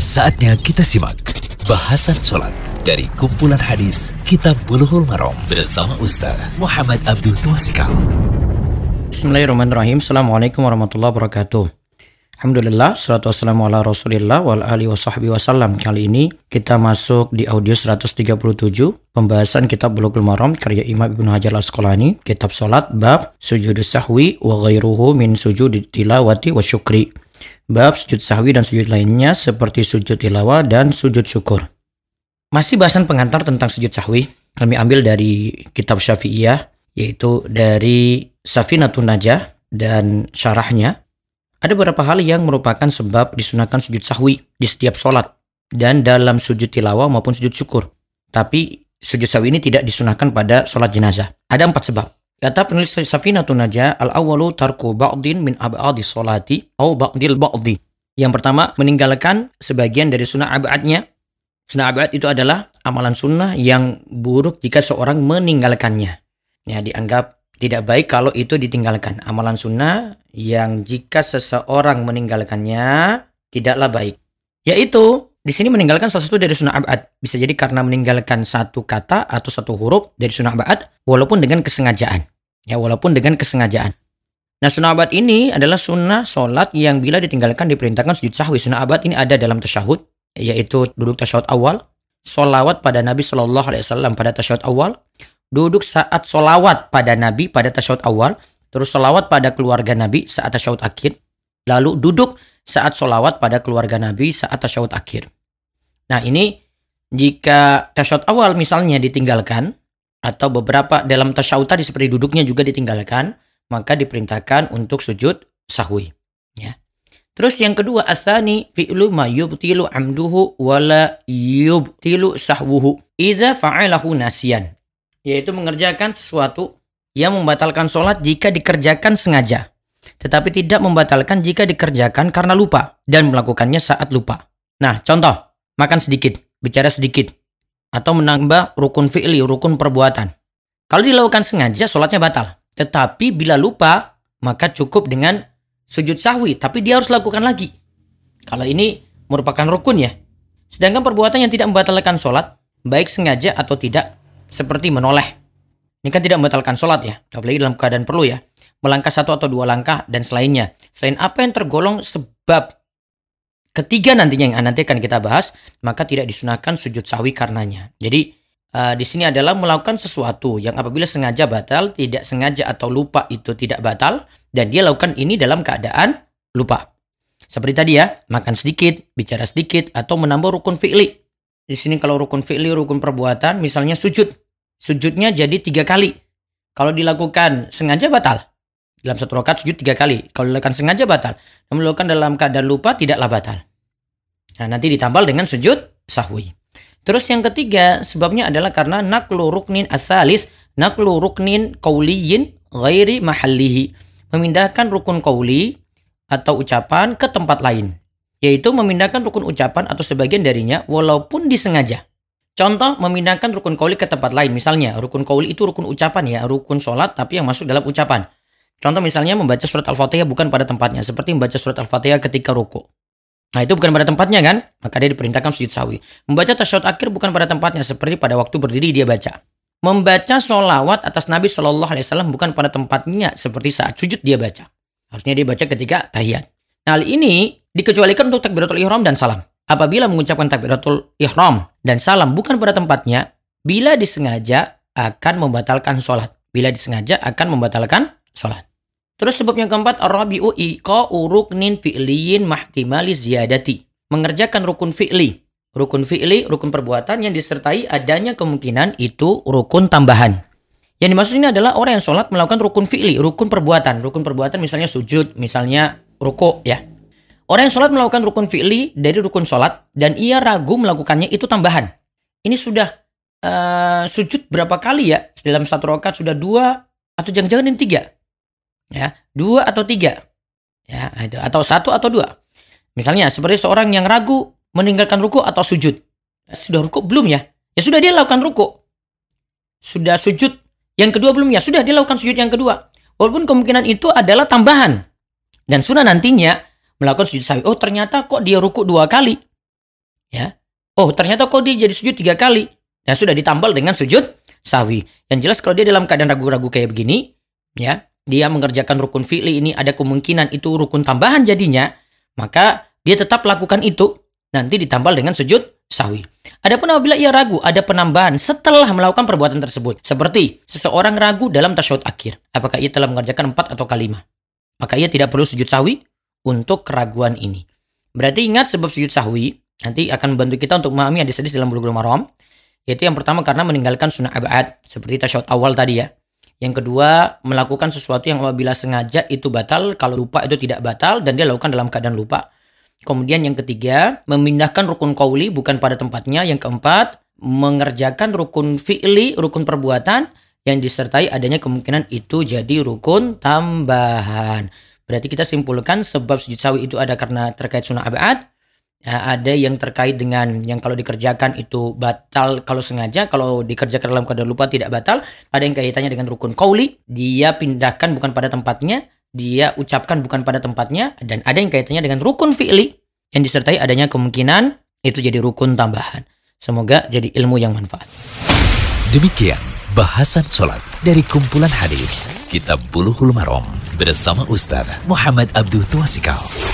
Saatnya kita simak bahasan sholat dari kumpulan hadis Kitab Bulughul Maram bersama Ustaz Muhammad Abdul Twasikal. Bismillahirrahmanirrahim. Assalamualaikum warahmatullahi wabarakatuh. Alhamdulillah, salatu wassalamu ala rasulillah wa ala alihi wa wasallam. Kali ini kita masuk di audio 137, pembahasan kitab Bulughul Maram karya Imam Ibnu Hajar Al-Asqalani, kitab salat bab sujud sahwi wa ghairuhu min sujud tilawati wa syukri. Bab sujud sahwi dan sujud lainnya seperti sujud tilawah dan sujud syukur. Masih bahasan pengantar tentang sujud sahwi. Kami ambil dari kitab Syafi'iyah, yaitu dari Safinatun Najah dan syarahnya. Ada beberapa hal yang merupakan sebab disunahkan sujud sahwi di setiap sholat dan dalam sujud tilawah maupun sujud syukur. Tapi sujud sahwi ini tidak disunahkan pada sholat jenazah. Ada empat sebab. Kata penulis Safinatun Najah, al-awalu tarku ba'din min ab'adi sholati au ba'dil ba'di. Yang pertama, meninggalkan sebagian dari sunnah abadnya. Sunnah abad itu adalah amalan sunnah yang buruk jika seorang meninggalkannya. Ya, dianggap tidak baik kalau itu ditinggalkan. Amalan sunnah yang jika seseorang meninggalkannya tidaklah baik. Yaitu di sini meninggalkan salah satu dari sunnah abad. Bisa jadi karena meninggalkan satu kata atau satu huruf dari sunnah abad walaupun dengan kesengajaan. Ya, walaupun dengan kesengajaan. Nah, sunnah abad ini adalah sunnah sholat yang bila ditinggalkan diperintahkan sujud sahwi. Sunnah abad ini ada dalam tasyahud, yaitu duduk tasyahud awal, solawat pada Nabi Shallallahu Alaihi Wasallam pada tasyahud awal, duduk saat solawat pada Nabi pada tasyahud awal, terus solawat pada keluarga Nabi saat tasyahud akhir, lalu duduk saat solawat pada keluarga Nabi saat tasyahud akhir. Nah ini jika tasyahud awal misalnya ditinggalkan, atau beberapa dalam tasyahud tadi seperti duduknya juga ditinggalkan, maka diperintahkan untuk sujud sahwi. Ya. Terus yang kedua asani fi'lu ma yubtilu amduhu wala yubtilu sahwuhu idza fa'alahu nasiyan. Yaitu mengerjakan sesuatu yang membatalkan sholat jika dikerjakan sengaja. Tetapi tidak membatalkan jika dikerjakan karena lupa dan melakukannya saat lupa. Nah, contoh, makan sedikit, bicara sedikit, atau menambah rukun fi'li, rukun perbuatan. Kalau dilakukan sengaja, sholatnya batal. Tetapi bila lupa, maka cukup dengan sujud sahwi. Tapi dia harus lakukan lagi. Kalau ini merupakan rukun ya. Sedangkan perbuatan yang tidak membatalkan sholat, baik sengaja atau tidak, seperti menoleh. Ini kan tidak membatalkan sholat ya, apalagi dalam keadaan perlu ya. Melangkah satu atau dua langkah dan selainnya. Selain apa yang tergolong sebab ketiga nantinya yang nanti akan kita bahas, maka tidak disunahkan sujud sahwi karenanya. Jadi uh, di sini adalah melakukan sesuatu yang apabila sengaja batal, tidak sengaja atau lupa itu tidak batal, dan dia lakukan ini dalam keadaan lupa. Seperti tadi ya, makan sedikit, bicara sedikit, atau menambah rukun fi'li. Di sini kalau rukun fi'li, rukun perbuatan, misalnya sujud. Sujudnya jadi tiga kali. Kalau dilakukan sengaja batal. Dalam satu rakaat sujud tiga kali. Kalau dilakukan sengaja batal. Namun dilakukan dalam keadaan lupa tidaklah batal. Nah, nanti ditambal dengan sujud sahwi. Terus yang ketiga sebabnya adalah karena naklu ruknin asalis naklu ruknin kauliyin ghairi mahallihi. Memindahkan rukun kauli atau ucapan ke tempat lain. Yaitu memindahkan rukun ucapan atau sebagian darinya walaupun disengaja. Contoh memindahkan rukun kauli ke tempat lain. Misalnya rukun kauli itu rukun ucapan ya, rukun sholat tapi yang masuk dalam ucapan. Contoh misalnya membaca surat Al-Fatihah bukan pada tempatnya, seperti membaca surat Al-Fatihah ketika ruku. Nah itu bukan pada tempatnya kan? Maka dia diperintahkan sujud sawi. Membaca tasyahud akhir bukan pada tempatnya, seperti pada waktu berdiri dia baca. Membaca solawat atas Nabi Shallallahu Alaihi Wasallam bukan pada tempatnya, seperti saat sujud dia baca. Harusnya dia baca ketika tahiyat. Nah, hal ini dikecualikan untuk takbiratul ihram dan salam. Apabila mengucapkan takbiratul ihram dan salam bukan pada tempatnya, bila disengaja akan membatalkan sholat. Bila disengaja akan membatalkan sholat. Terus sebab yang keempat, Rabi'u iqa ruknin fi'liyin mahtimali ziyadati. Mengerjakan rukun fi'li. Rukun fi'li, rukun perbuatan yang disertai adanya kemungkinan itu rukun tambahan. Yang dimaksud ini adalah orang yang sholat melakukan rukun fi'li, rukun perbuatan. Rukun perbuatan misalnya sujud, misalnya ruko ya. Orang yang sholat melakukan rukun fi'li dari rukun sholat dan ia ragu melakukannya itu tambahan. Ini sudah uh, sujud berapa kali ya? Dalam satu rakaat sudah dua atau jangan-jangan ini tiga ya dua atau tiga. Ya itu. Atau satu atau dua. Misalnya seperti seorang yang ragu meninggalkan ruku atau sujud. Sudah ruku belum ya? Ya sudah dia lakukan ruku. Sudah sujud yang kedua belum ya? Sudah dia lakukan sujud yang kedua. Walaupun kemungkinan itu adalah tambahan. Dan sudah nantinya melakukan sujud sawi oh ternyata kok dia ruku dua kali? Ya. Oh, ternyata kok dia jadi sujud tiga kali. Ya sudah ditambal dengan sujud sawi. Yang jelas kalau dia dalam keadaan ragu-ragu kayak begini, ya, dia mengerjakan rukun fi'li ini ada kemungkinan itu rukun tambahan jadinya, maka dia tetap lakukan itu nanti ditambal dengan sujud sawi. Adapun apabila ia ragu ada penambahan setelah melakukan perbuatan tersebut, seperti seseorang ragu dalam tasyahud akhir, apakah ia telah mengerjakan empat atau kalima, maka ia tidak perlu sujud sawi untuk keraguan ini. Berarti ingat sebab sujud sahwi nanti akan membantu kita untuk memahami hadis-hadis dalam bulughul maram. Yaitu yang pertama karena meninggalkan sunnah abad seperti tasyahud awal tadi ya. Yang kedua, melakukan sesuatu yang apabila sengaja itu batal, kalau lupa itu tidak batal dan dia lakukan dalam keadaan lupa. Kemudian yang ketiga, memindahkan rukun kauli bukan pada tempatnya. Yang keempat, mengerjakan rukun fi'li, rukun perbuatan yang disertai adanya kemungkinan itu jadi rukun tambahan. Berarti kita simpulkan sebab sujud sawi itu ada karena terkait sunnah abad, ya, ada yang terkait dengan yang kalau dikerjakan itu batal kalau sengaja, kalau dikerjakan dalam keadaan lupa tidak batal, ada yang kaitannya dengan rukun kauli, dia pindahkan bukan pada tempatnya, dia ucapkan bukan pada tempatnya, dan ada yang kaitannya dengan rukun fi'li, yang disertai adanya kemungkinan itu jadi rukun tambahan. Semoga jadi ilmu yang manfaat. Demikian bahasan sholat dari kumpulan hadis Kitab Buluhul Marom bersama Ustaz Muhammad Abdul Tuasikal.